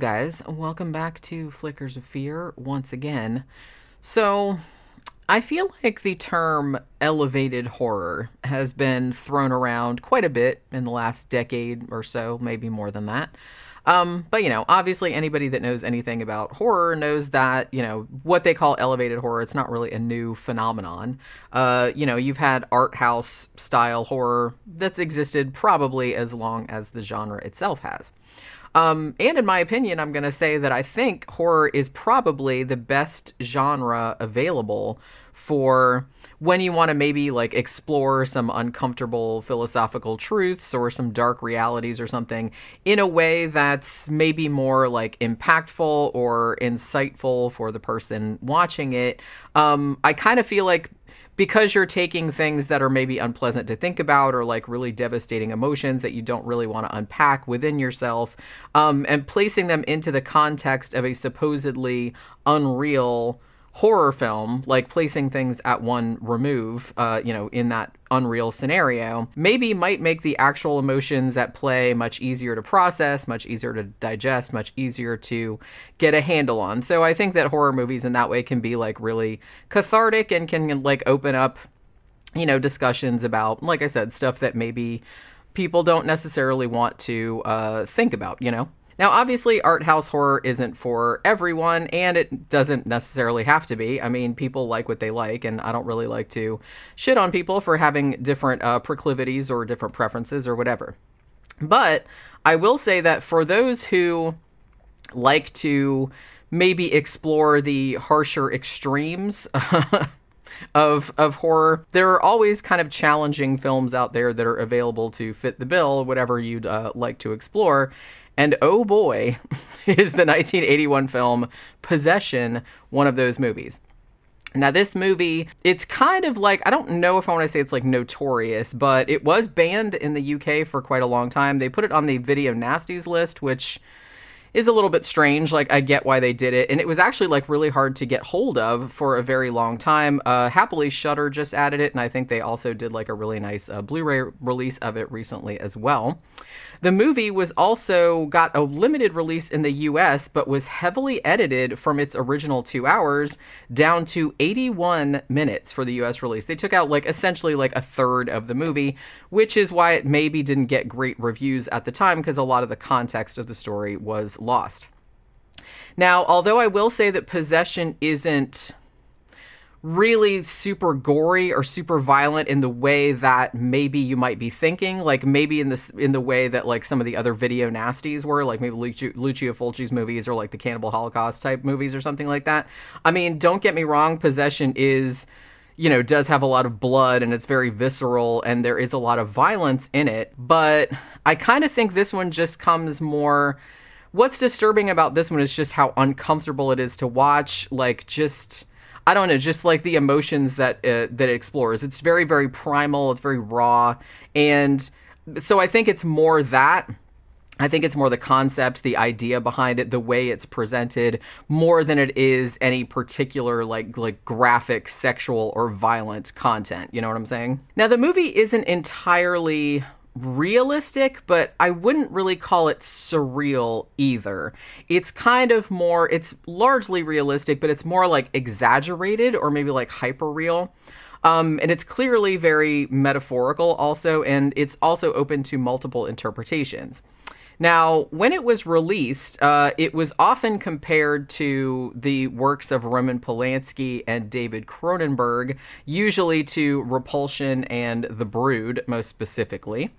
guys. Welcome back to Flickers of Fear once again. So, I feel like the term elevated horror has been thrown around quite a bit in the last decade or so, maybe more than that. Um, but you know, obviously, anybody that knows anything about horror knows that you know what they call elevated horror. It's not really a new phenomenon. Uh, you know, you've had art house style horror that's existed probably as long as the genre itself has. Um, and in my opinion, I'm going to say that I think horror is probably the best genre available for when you want to maybe like explore some uncomfortable philosophical truths or some dark realities or something in a way that's maybe more like impactful or insightful for the person watching it. Um, I kind of feel like because you're taking things that are maybe unpleasant to think about or like really devastating emotions that you don't really want to unpack within yourself um, and placing them into the context of a supposedly unreal horror film, like placing things at one remove, uh, you know, in that unreal scenario, maybe might make the actual emotions at play much easier to process, much easier to digest, much easier to get a handle on. So I think that horror movies in that way can be like really cathartic and can like open up, you know, discussions about, like I said, stuff that maybe people don't necessarily want to uh, think about, you know? Now, obviously, art house horror isn't for everyone, and it doesn't necessarily have to be. I mean, people like what they like, and I don't really like to shit on people for having different uh, proclivities or different preferences or whatever. But I will say that for those who like to maybe explore the harsher extremes of of horror. There are always kind of challenging films out there that are available to fit the bill, whatever you'd uh, like to explore. And oh boy, is the 1981 film Possession one of those movies. Now, this movie, it's kind of like, I don't know if I want to say it's like notorious, but it was banned in the UK for quite a long time. They put it on the video nasties list, which is a little bit strange. Like, I get why they did it. And it was actually like really hard to get hold of for a very long time. Uh, happily, Shudder just added it, and I think they also did like a really nice uh, Blu ray release of it recently as well. The movie was also got a limited release in the US, but was heavily edited from its original two hours down to 81 minutes for the US release. They took out like essentially like a third of the movie, which is why it maybe didn't get great reviews at the time because a lot of the context of the story was lost. Now, although I will say that Possession isn't really super gory or super violent in the way that maybe you might be thinking like maybe in this in the way that like some of the other video nasties were like maybe Lucio, Lucio Fulci's movies or like the Cannibal Holocaust type movies or something like that I mean don't get me wrong possession is you know does have a lot of blood and it's very visceral and there is a lot of violence in it but I kind of think this one just comes more what's disturbing about this one is just how uncomfortable it is to watch like just I don't know, just like the emotions that uh, that it explores. It's very very primal. It's very raw, and so I think it's more that. I think it's more the concept, the idea behind it, the way it's presented, more than it is any particular like like graphic, sexual, or violent content. You know what I'm saying? Now the movie isn't entirely realistic, but I wouldn't really call it surreal either. It's kind of more, it's largely realistic, but it's more like exaggerated or maybe like hyper real. Um, and it's clearly very metaphorical also, and it's also open to multiple interpretations. Now, when it was released, uh, it was often compared to the works of Roman Polanski and David Cronenberg, usually to Repulsion and The Brood, most specifically.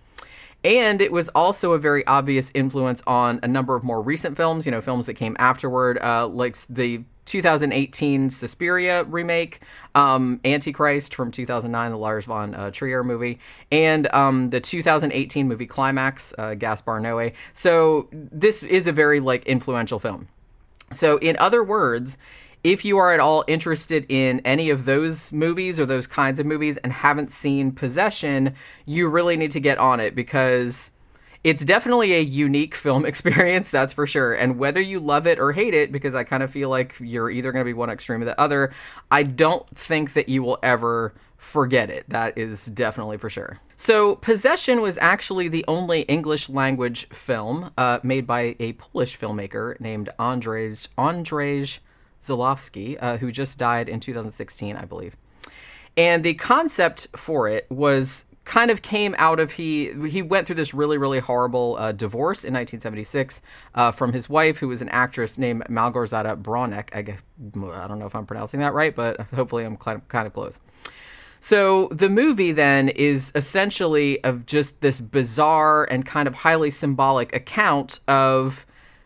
And it was also a very obvious influence on a number of more recent films, you know, films that came afterward, uh, like the 2018 Suspiria remake, um, Antichrist from 2009, the Lars von uh, Trier movie, and um, the 2018 movie Climax, uh, Gaspar Noé. So this is a very like influential film. So in other words, if you are at all interested in any of those movies or those kinds of movies and haven't seen Possession, you really need to get on it because it's definitely a unique film experience, that's for sure. And whether you love it or hate it, because I kind of feel like you're either going to be one extreme or the other, I don't think that you will ever forget it. That is definitely for sure. So, Possession was actually the only English language film uh, made by a Polish filmmaker named Andrzej Andrzej Zulawski, uh, who just died in 2016, I believe. And the concept for it was kind of came out of he he went through this really really horrible uh, divorce in 1976 uh, from his wife who was an actress named Malgorzata Braunek. I, I don't know if I'm pronouncing that right, but hopefully I'm kind of, kind of close. So the movie then is essentially of just this bizarre and kind of highly symbolic account of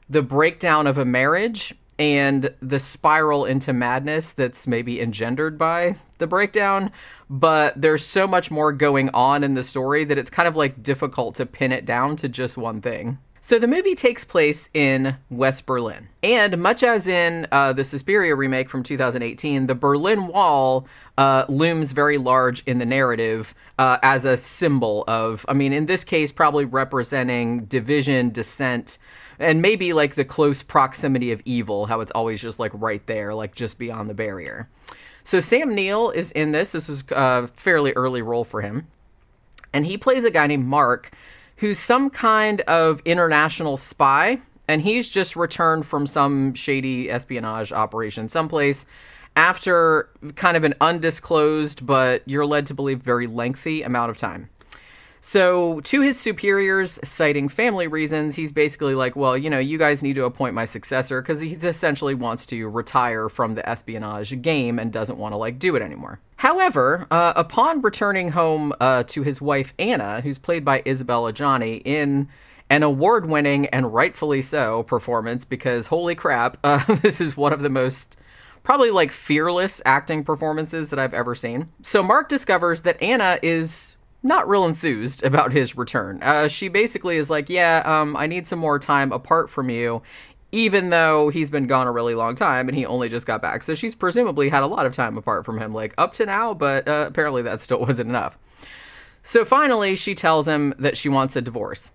the breakdown of a marriage and the spiral into madness that's maybe engendered by the breakdown but there's so much more going on in the story that it's kind of like difficult to pin it down to just one thing so the movie takes place in West Berlin. And much as in uh, the Suspiria remake from 2018, the Berlin Wall uh, looms very large in the narrative uh, as a symbol of, I mean, in this case, probably representing division, dissent, and maybe like the close proximity of evil, how it's always just like right there, like just beyond the barrier. So Sam Neill is in this. This was a fairly early role for him. And he plays a guy named Mark who's some kind of international spy. And he's just returned from some shady espionage operation someplace after kind of an undisclosed, but you're led to believe very lengthy amount of time. So, to his superiors, citing family reasons, he's basically like, well, you know, you guys need to appoint my successor because he essentially wants to retire from the espionage game and doesn't want to, like, do it anymore. However, uh, upon returning home uh, to his wife, Anna, who's played by Isabelle Adjani, in an award winning and rightfully so performance, because holy crap, uh, this is one of the most probably like fearless acting performances that I've ever seen. So, Mark discovers that Anna is not real enthused about his return. Uh, she basically is like, Yeah, um, I need some more time apart from you, even though he's been gone a really long time and he only just got back. So she's presumably had a lot of time apart from him, like up to now, but uh, apparently that still wasn't enough. So finally, she tells him that she wants a divorce.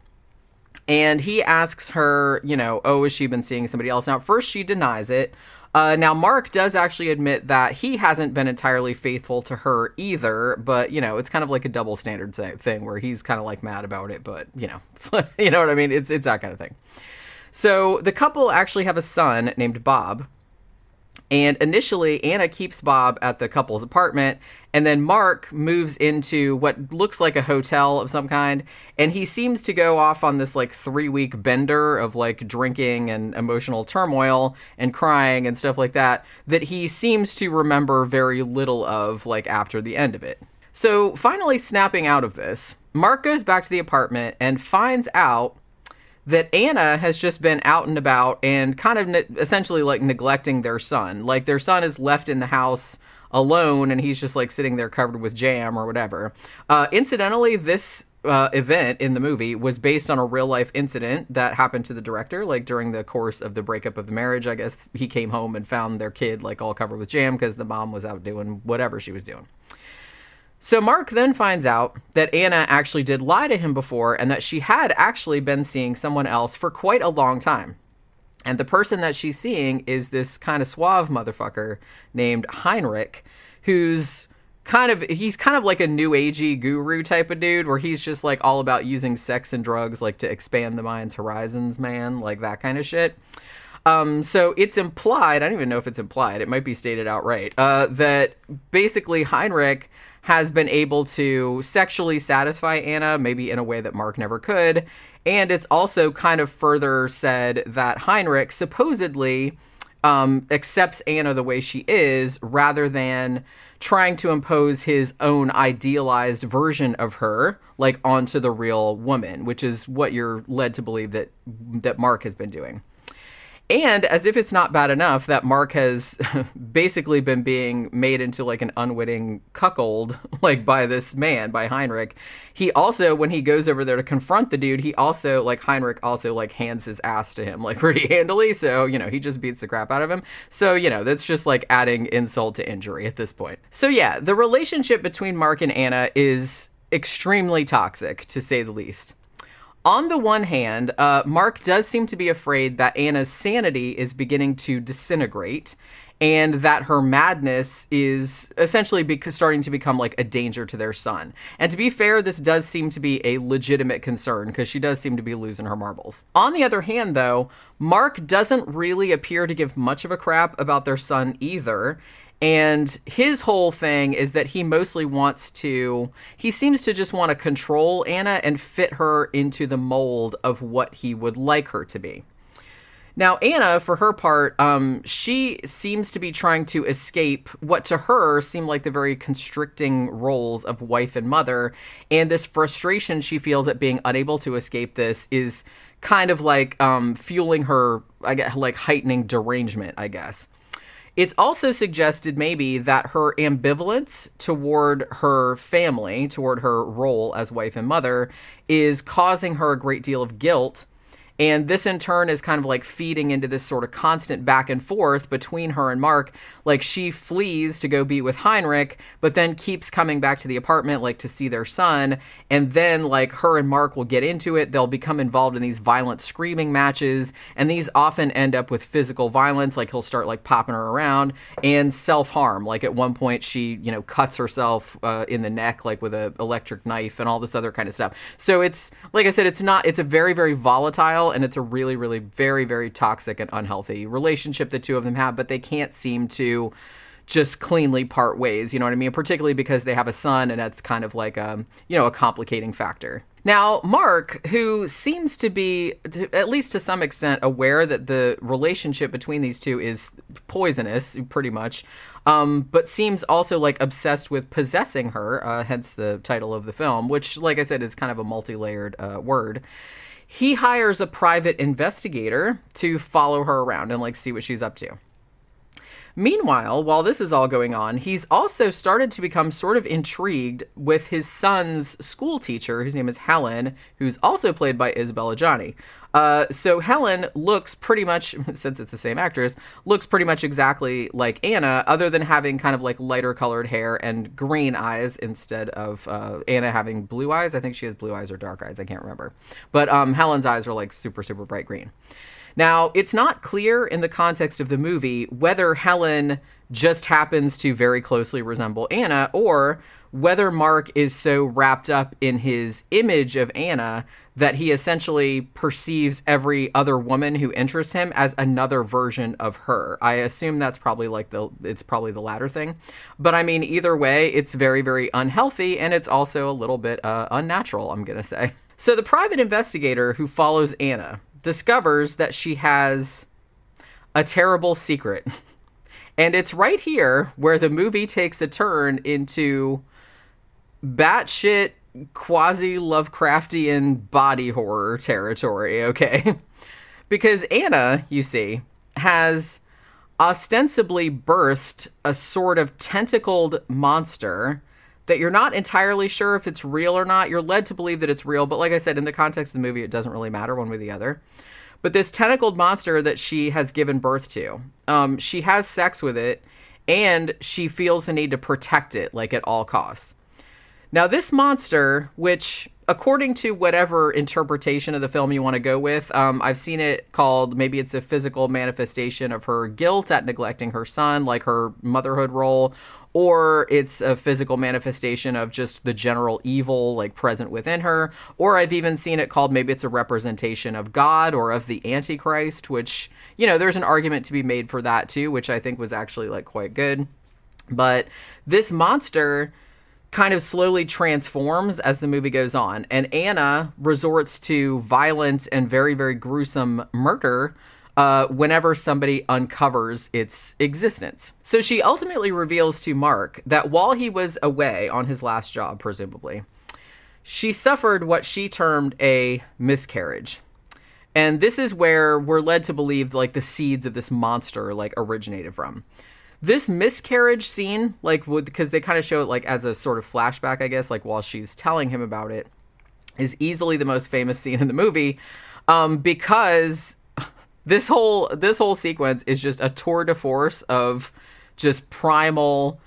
And he asks her, you know, oh, has she been seeing somebody else? Now, first, she denies it. Uh, now, Mark does actually admit that he hasn't been entirely faithful to her either, but you know, it's kind of like a double standard thing where he's kind of like mad about it, but you know, you know what I mean? It's it's that kind of thing. So the couple actually have a son named Bob, and initially, Anna keeps Bob at the couple's apartment, and then Mark moves into what looks like a hotel of some kind, and he seems to go off on this like three week bender of like drinking and emotional turmoil and crying and stuff like that, that he seems to remember very little of like after the end of it. So, finally, snapping out of this, Mark goes back to the apartment and finds out that Anna has just been out and about and kind of ne- essentially like neglecting their son. Like their son is left in the house alone and he's just like sitting there covered with jam or whatever. Uh, incidentally, this uh, event in the movie was based on a real life incident that happened to the director. Like during the course of the breakup of the marriage, I guess he came home and found their kid like all covered with jam because the mom was out doing whatever she was doing. So Mark then finds out that Anna actually did lie to him before and that she had actually been seeing someone else for quite a long time. And the person that she's seeing is this kind of suave motherfucker named Heinrich, who's kind of he's kind of like a new agey guru type of dude where he's just like all about using sex and drugs like to expand the mind's horizons, man, like that kind of shit. Um, so it's implied, I don't even know if it's implied, it might be stated outright, uh, that basically Heinrich has been able to sexually satisfy Anna, maybe in a way that Mark never could. And it's also kind of further said that Heinrich supposedly um, accepts Anna the way she is rather than trying to impose his own idealized version of her like onto the real woman which is what you're led to believe that that Mark has been doing and as if it's not bad enough that Mark has basically been being made into like an unwitting cuckold, like by this man, by Heinrich. He also, when he goes over there to confront the dude, he also, like Heinrich, also like hands his ass to him like pretty handily. So, you know, he just beats the crap out of him. So, you know, that's just like adding insult to injury at this point. So, yeah, the relationship between Mark and Anna is extremely toxic, to say the least. On the one hand, uh, Mark does seem to be afraid that Anna's sanity is beginning to disintegrate. and that her madness is essentially starting to become like a danger to their son. And to be fair, this does seem to be a legitimate concern because she does seem to be losing her marbles. On the other hand, though, Mark doesn't really appear to give much of a crap about their son either. And his whole thing is that he mostly wants to, he seems to just want to control Anna and fit her into the mold of what he would like her to be. Now, Anna, for her part, um, she seems to be trying to escape what to her seem like the very constricting roles of wife and mother. And this frustration she feels at being unable to escape this is kind of like um, fueling her, I guess, like heightening derangement, I guess. It's also suggested maybe that her ambivalence toward her family, toward her role as wife and mother, is causing her a great deal of guilt and this in turn is kind of like feeding into this sort of constant back and forth between her and Mark. Like she flees to go be with Heinrich, but then keeps coming back to the apartment, like to see their son. And then, like, her and Mark will get into it. They'll become involved in these violent screaming matches. And these often end up with physical violence. Like, he'll start, like, popping her around and self harm. Like, at one point, she, you know, cuts herself uh, in the neck, like, with an electric knife and all this other kind of stuff. So it's, like I said, it's not, it's a very, very volatile and it's a really, really very, very toxic and unhealthy relationship the two of them have, but they can't seem to just cleanly part ways, you know what I mean? Particularly because they have a son and that's kind of like a, you know, a complicating factor. Now, Mark, who seems to be, to, at least to some extent, aware that the relationship between these two is poisonous, pretty much, um, but seems also like obsessed with possessing her, uh, hence the title of the film, which, like I said, is kind of a multi layered uh, word he hires a private investigator to follow her around and like see what she's up to. Meanwhile, while this is all going on, he's also started to become sort of intrigued with his son's school teacher, whose name is Helen, who's also played by Isabelle Adjani. Uh, so Helen looks pretty much, since it's the same actress, looks pretty much exactly like Anna, other than having kind of like lighter colored hair and green eyes instead of uh, Anna having blue eyes. I think she has blue eyes or dark eyes. I can't remember. But um, Helen's eyes are like super, super bright green. Now, it's not clear in the context of the movie whether Helen just happens to very closely resemble Anna or whether Mark is so wrapped up in his image of Anna that he essentially perceives every other woman who interests him as another version of her. I assume that's probably like the it's probably the latter thing. But I mean either way, it's very very unhealthy and it's also a little bit uh, unnatural, I'm going to say. So the private investigator who follows Anna discovers that she has a terrible secret. And it's right here where the movie takes a turn into batshit quasi Lovecraftian body horror territory, okay? because Anna, you see, has ostensibly birthed a sort of tentacled monster that you're not entirely sure if it's real or not. You're led to believe that it's real, but like I said, in the context of the movie, it doesn't really matter one way or the other. But this tentacled monster that she has given birth to, um, she has sex with it, and she feels the need to protect it, like at all costs. Now, this monster, which according to whatever interpretation of the film you want to go with, um, I've seen it called maybe it's a physical manifestation of her guilt at neglecting her son, like her motherhood role, or it's a physical manifestation of just the general evil like present within her or i've even seen it called maybe it's a representation of god or of the antichrist which you know there's an argument to be made for that too which i think was actually like quite good but this monster kind of slowly transforms as the movie goes on. And Anna resorts to violent and very, very gruesome murder uh, whenever somebody uncovers its existence. So she ultimately reveals to Mark that while he was away on his last job, presumably, she suffered what she termed a miscarriage. And this is where we're led to believe like the seeds of this monster like originated from this miscarriage scene, like, because they kind of show it like as a sort of flashback, I guess, like while she's telling him about it, is easily the most famous scene in the movie, um, because this whole this whole sequence is just a tour de force of just primal,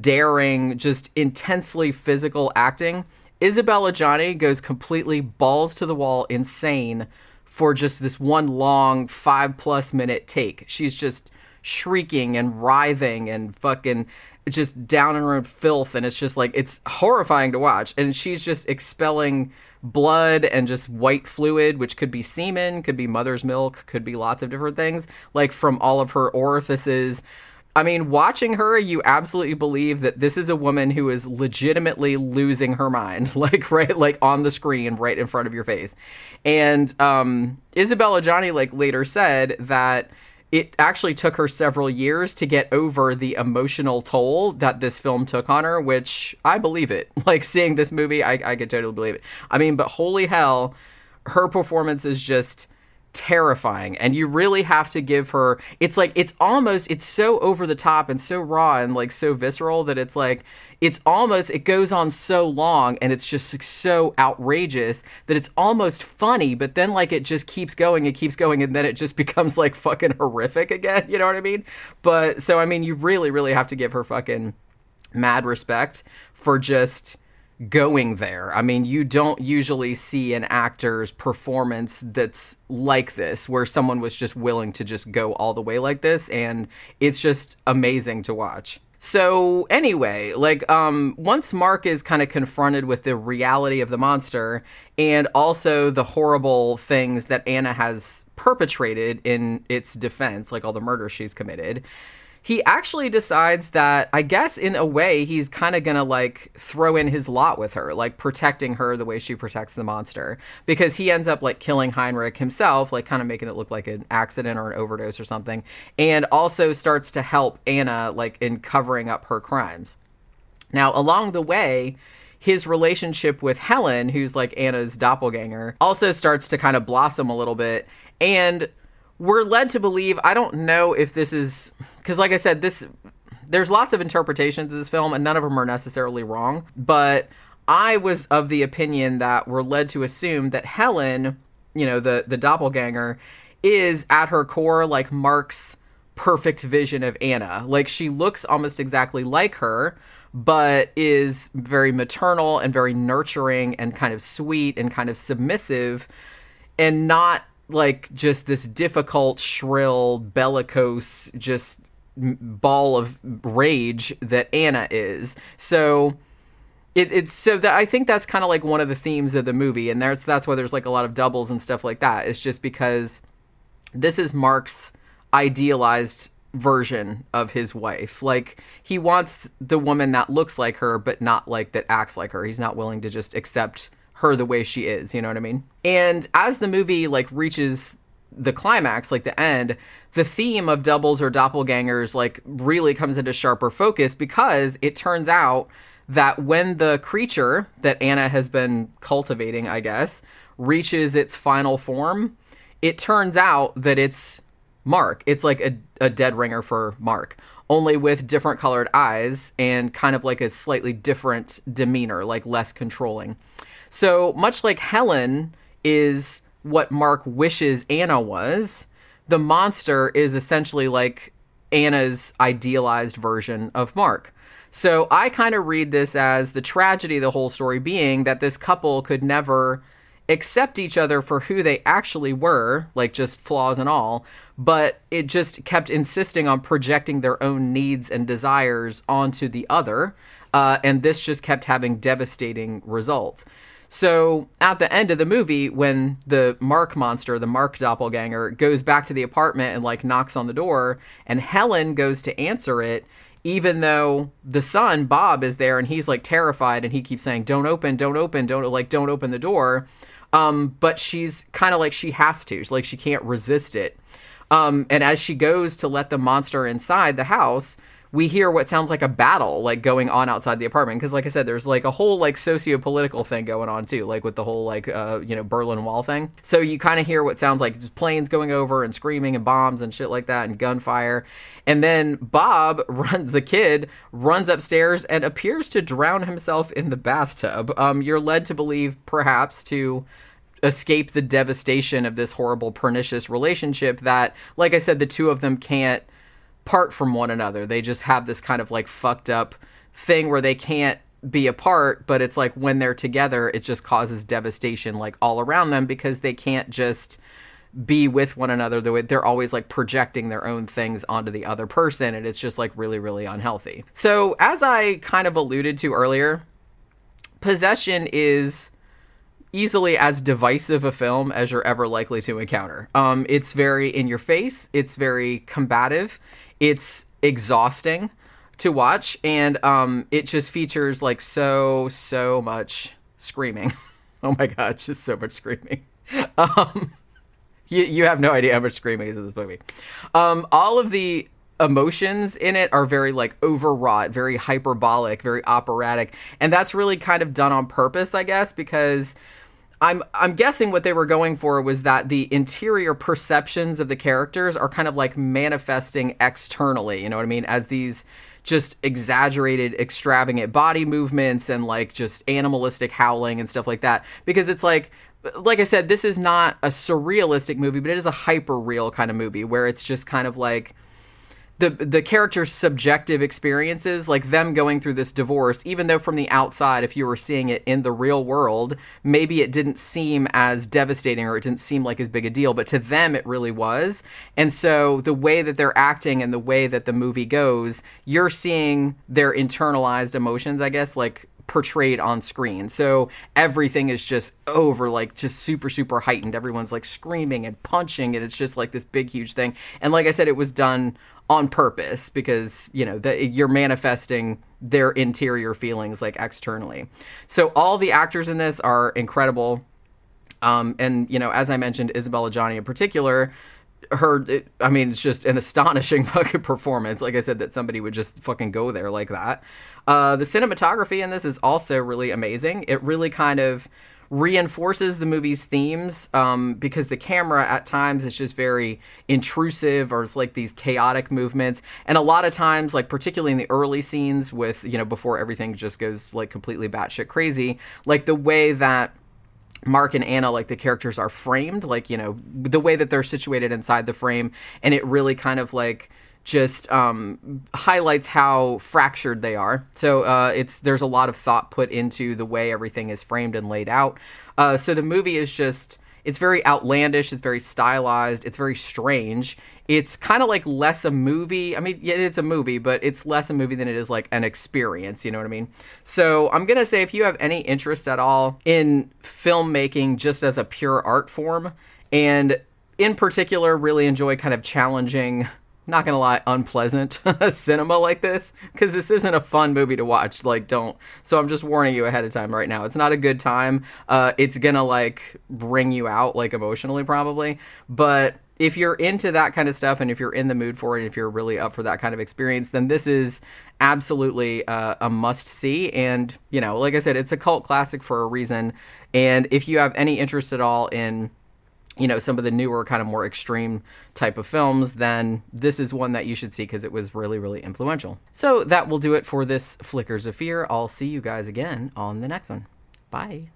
daring, just intensely physical acting. isabelle adjani goes completely balls to the wall, insane for just this one long five plus minute take. She's just shrieking and writhing and fucking just down in her own filth and it's just like it's horrifying to watch and she's just expelling blood and just white fluid which could be semen could be mother's milk could be lots of different things like from all of her orifices I mean, watching her, you absolutely believe that this is a woman who is legitimately losing her mind, like right, like on the screen, right in front of your face. And um, Isabelle Adjani, like later said that it actually took her several years to get over the emotional toll that this film took on her, which I believe it. Like seeing this movie, I, I could totally believe it. I mean, but holy hell, her performance is just terrifying and you really have to give her it's like it's almost it's so over the top and so raw and like so visceral that it's like it's almost it goes on so long and it's just so outrageous that it's almost funny but then like it just keeps going it keeps going and then it just becomes like fucking horrific again you know what i mean? But so i mean you really really have to give her fucking mad respect for just going there. I mean, you don't usually see an actor's performance that's like this, where someone was just willing to just go all the way like this, and it's just amazing to watch. So anyway, like um once Mark is kind of confronted with the reality of the monster and also the horrible things that Anna has perpetrated in its defense, like all the murders she's committed, he actually decides that I guess in a way he's kind of to like throw in his lot with her, like protecting her the way she protects the monster because he ends up like killing Heinrich himself, like kind of making it look like an accident or an overdose or something, and also starts to help Anna like in covering up her crimes. Now, along the way, his relationship with Helen, who's like Anna's doppelganger, also starts to kind of blossom a little bit and we're led to believe I don't know if this is because like I said this there's lots of interpretations of this film and none of them are necessarily wrong but I was of the opinion that we're led to assume that Helen you know the the doppelganger is at her core like Mark's perfect vision of Anna. Like she looks almost exactly like her but is very maternal and very nurturing and kind of sweet and kind of submissive and not like just this difficult, shrill, bellicose, just ball of rage that Anna is. So it, it's so that I think that's kind of like one of the themes of the movie, and there's that's why there's like a lot of doubles and stuff like that. It's just because this is Mark's idealized version of his wife. Like he wants the woman that looks like her, but not like that acts like her. He's not willing to just accept her the way she is, you know what I mean? And as the movie like reaches the climax, like the end, the theme of doubles or doppelgangers like really comes into sharper focus because it turns out that when the creature that Anna has been cultivating, I guess, reaches its final form, it turns out that it's Mark. It's like a, a dead ringer for Mark, only with different colored eyes and kind of like a slightly different demeanor, like less controlling. So much like Helen is what Mark wishes Anna was, the monster is essentially like Anna's idealized version of Mark. So I kind of read this as the tragedy of the whole story being that this couple could never accept each other for who they actually were, like just flaws and all, but it just kept insisting on projecting their own needs and desires onto the other. Uh, and this just kept having devastating results. So at the end of the movie, when the Mark monster, the Mark doppelganger, goes back to the apartment and like knocks on the door, and Helen goes to answer it, even though the son Bob is there and he's like terrified and he keeps saying, "Don't open, don't open, don't like don't open the door." Um, but she's kind of like she has to, like she can't resist it. Um, and as she goes to let the monster inside the house, we hear what sounds like a battle like going on outside the apartment. Because like i said there's like a whole like socio-political thing going on too like with the whole like uh you know berlin wall thing. So you kind of hear what sounds like just planes going over and screaming and bombs and shit like that and gunfire. And then bob runs the kid runs upstairs and appears to drown himself in the bathtub. Um you're led to believe perhaps to escape the devastation of this horrible pernicious relationship that like i said the two of them can't part from one another. They just have this kind of like fucked up thing where they can't be apart, but it's like when they're together, it just causes devastation like all around them because they can't just be with one another the way they're always like projecting their own things onto the other person and it's just like really really unhealthy so as i kind of alluded to earlier possession is easily as divisive a film as you're ever likely to encounter um, it's very in your face it's very combative it's exhausting to watch and um, it just features like so so much screaming oh my god just so much screaming um, you, you have no idea how much screaming is in this movie. Um, all of the emotions in it are very like overwrought, very hyperbolic, very operatic, and that's really kind of done on purpose, I guess, because I'm I'm guessing what they were going for was that the interior perceptions of the characters are kind of like manifesting externally, you know what I mean, as these just exaggerated extravagant body movements and like just animalistic howling and stuff like that. Because it's like like I said, this is not a surrealistic movie, but it is a hyper real kind of movie where it's just kind of like the the character's subjective experiences, like them going through this divorce, even though from the outside, if you were seeing it in the real world, maybe it didn't seem as devastating or it didn't seem like as big a deal, but to them it really was. And so the way that they're acting and the way that the movie goes, you're seeing their internalized emotions, I guess, like portrayed on screen. So everything is just over, like just super, super heightened. Everyone's like screaming and punching, and it's just like this big, huge thing. And like I said, it was done on purpose because you know that you're manifesting their interior feelings like externally. So all the actors in this are incredible. Um, and you know, as I mentioned, Isabelle Adjani in particular, her it, i mean it's just an astonishing fucking performance like i said that somebody would just fucking go there like that uh, the cinematography in this is also really amazing it really kind of reinforces the movie's themes um, because the camera at times is just very intrusive or it's like these chaotic movements and a lot of times like particularly in the early scenes with you know before everything just goes like completely batshit crazy like the way that Mark and Anna, like the characters are framed, like, you know, the way that they're situated inside the frame. And it really kind of like just um, highlights how fractured they are. So uh, it's there's a lot of thought put into the way everything is framed and laid out. Uh, so the movie is just it's very outlandish. It's very stylized. It's very strange. It's kind of like less a movie. I mean, yeah, it's a movie, but it's less a movie than it is like an experience. You know what I mean? So I'm gonna say if you have any interest at all in filmmaking just as a pure art form, and in particular really enjoy kind of challenging not gonna lie, unpleasant cinema like this because this isn't a fun movie to watch. Like, don't. So I'm just warning you ahead of time right now. It's not a good time. Uh, it's gonna like bring you out like emotionally probably, but if you're into that kind of stuff and if you're in the mood for it, if you're really up for that kind of experience, then this is absolutely uh, a must see. And, you know, like I said, it's a cult classic for a reason. And if you have any interest at all in you know some of the newer kind of more extreme type of films then this is one that you should see because it was really really influential. So that will do it for this flickers of fear. I'll see you guys again on the next one. Bye